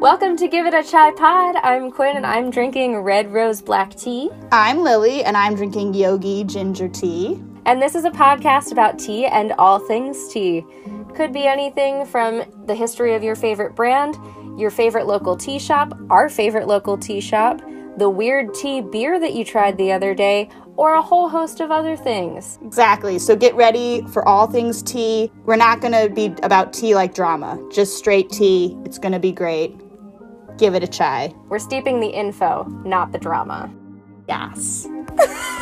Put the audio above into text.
Welcome to Give It a Chai Pod. I'm Quinn and I'm drinking red rose black tea. I'm Lily and I'm drinking yogi ginger tea. And this is a podcast about tea and all things tea. Could be anything from the history of your favorite brand, your favorite local tea shop, our favorite local tea shop, the weird tea beer that you tried the other day, or a whole host of other things. Exactly. So get ready for all things tea. We're not going to be about tea like drama, just straight tea. It's going to be great. Give it a try. We're steeping the info, not the drama. Yes.